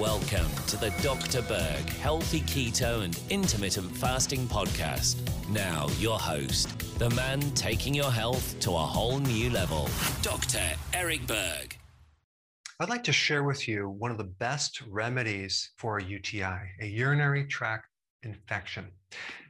Welcome to the Dr. Berg Healthy Keto and Intermittent Fasting Podcast. Now, your host, the man taking your health to a whole new level, Dr. Eric Berg. I'd like to share with you one of the best remedies for a UTI, a urinary tract infection.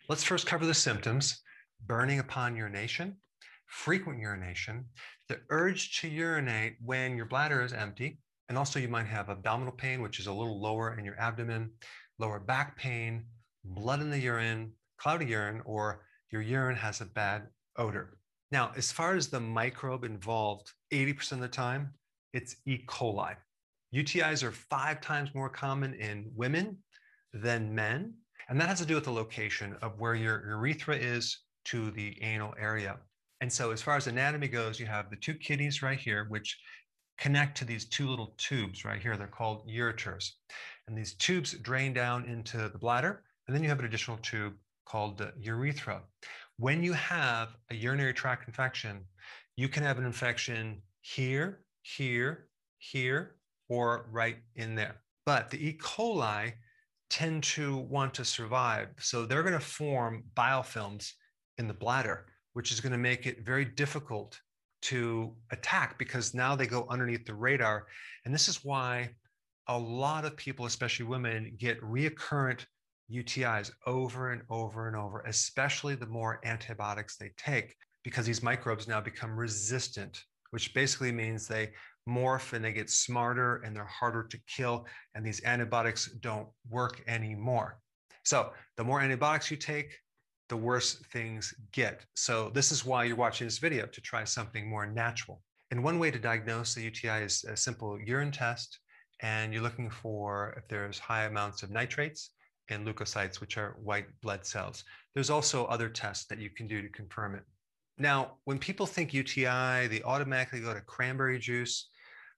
Let's first cover the symptoms burning upon urination, frequent urination, the urge to urinate when your bladder is empty, and also you might have abdominal pain, which is a little lower in your abdomen, lower back pain, blood in the urine, cloudy urine, or your urine has a bad odor. Now, as far as the microbe involved, 80% of the time, it's E. coli. UTIs are five times more common in women than men. And that has to do with the location of where your urethra is to the anal area. And so, as far as anatomy goes, you have the two kidneys right here, which connect to these two little tubes right here. They're called ureters. And these tubes drain down into the bladder. And then you have an additional tube called the urethra. When you have a urinary tract infection, you can have an infection here, here, here, or right in there. But the E. coli tend to want to survive. So they're going to form biofilms in the bladder, which is going to make it very difficult to attack because now they go underneath the radar. And this is why a lot of people, especially women, get reoccurrent UTIs over and over and over, especially the more antibiotics they take, because these microbes now become resistant, which basically means they morph and they get smarter and they're harder to kill, and these antibiotics don't work anymore. So, the more antibiotics you take, the worse things get. So this is why you're watching this video to try something more natural. And one way to diagnose the UTI is a simple urine test. And you're looking for if there's high amounts of nitrates and leukocytes, which are white blood cells. There's also other tests that you can do to confirm it. Now, when people think UTI, they automatically go to cranberry juice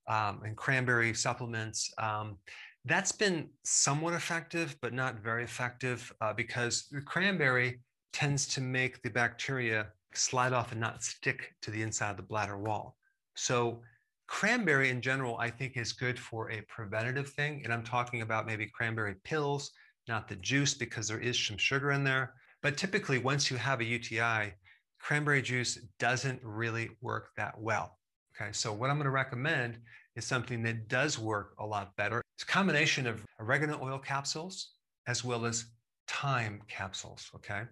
um, and cranberry supplements. Um, that's been somewhat effective, but not very effective uh, because the cranberry tends to make the bacteria slide off and not stick to the inside of the bladder wall. So cranberry in general, I think is good for a preventative thing. And I'm talking about maybe cranberry pills, not the juice, because there is some sugar in there. But typically, once you have a UTI, cranberry juice doesn't really work that well. Okay, so what I'm going to recommend is something that does work a lot better. It's a combination of oregano oil capsules as well as thyme capsules. Okay,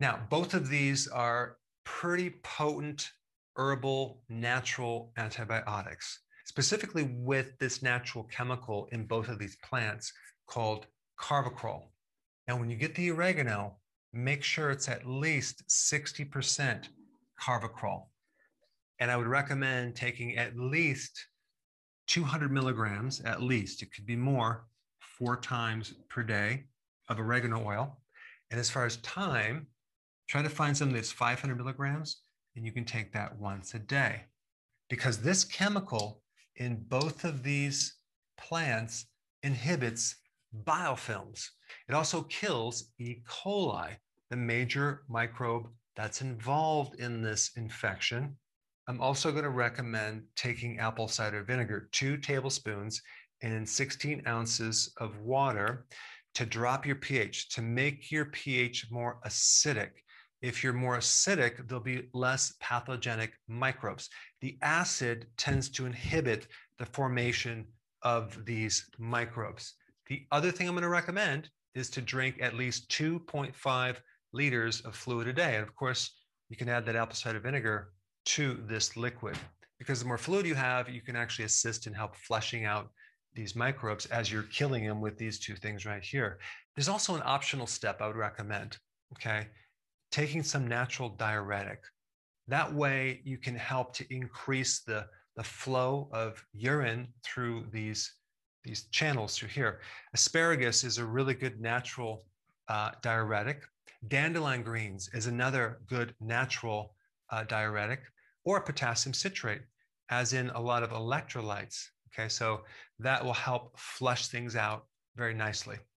now, both of these are pretty potent herbal natural antibiotics, specifically with this natural chemical in both of these plants called carvacrol. Now, when you get the oregano, make sure it's at least 60% carvacrol. And I would recommend taking at least 200 milligrams, at least, it could be more, four times per day of oregano oil. And as far as thyme, Try to find something that's 500 milligrams, and you can take that once a day. Because this chemical in both of these plants inhibits biofilms. It also kills E. coli, the major microbe that's involved in this infection. I'm also going to recommend taking apple cider vinegar, two tablespoons in 16 ounces of water to drop your pH, to make your pH more acidic. If you're more acidic, there'll be less pathogenic microbes. The acid tends to inhibit the formation of these microbes. The other thing I'm going to recommend is to drink at least 2.5 liters of fluid a day. And of course, you can add that apple cider vinegar to this liquid because the more fluid you have, you can actually assist and help flushing out these microbes as you're killing them with these two things right here. There's also an optional step I would recommend. Okay taking some natural diuretic. That way, you can help to increase the, the flow of urine through these, these channels through here. Asparagus is a really good natural uh, diuretic. Dandelion greens is another good natural uh, diuretic, or potassium citrate, as in a lot of electrolytes. Okay, so that will help flush things out very nicely.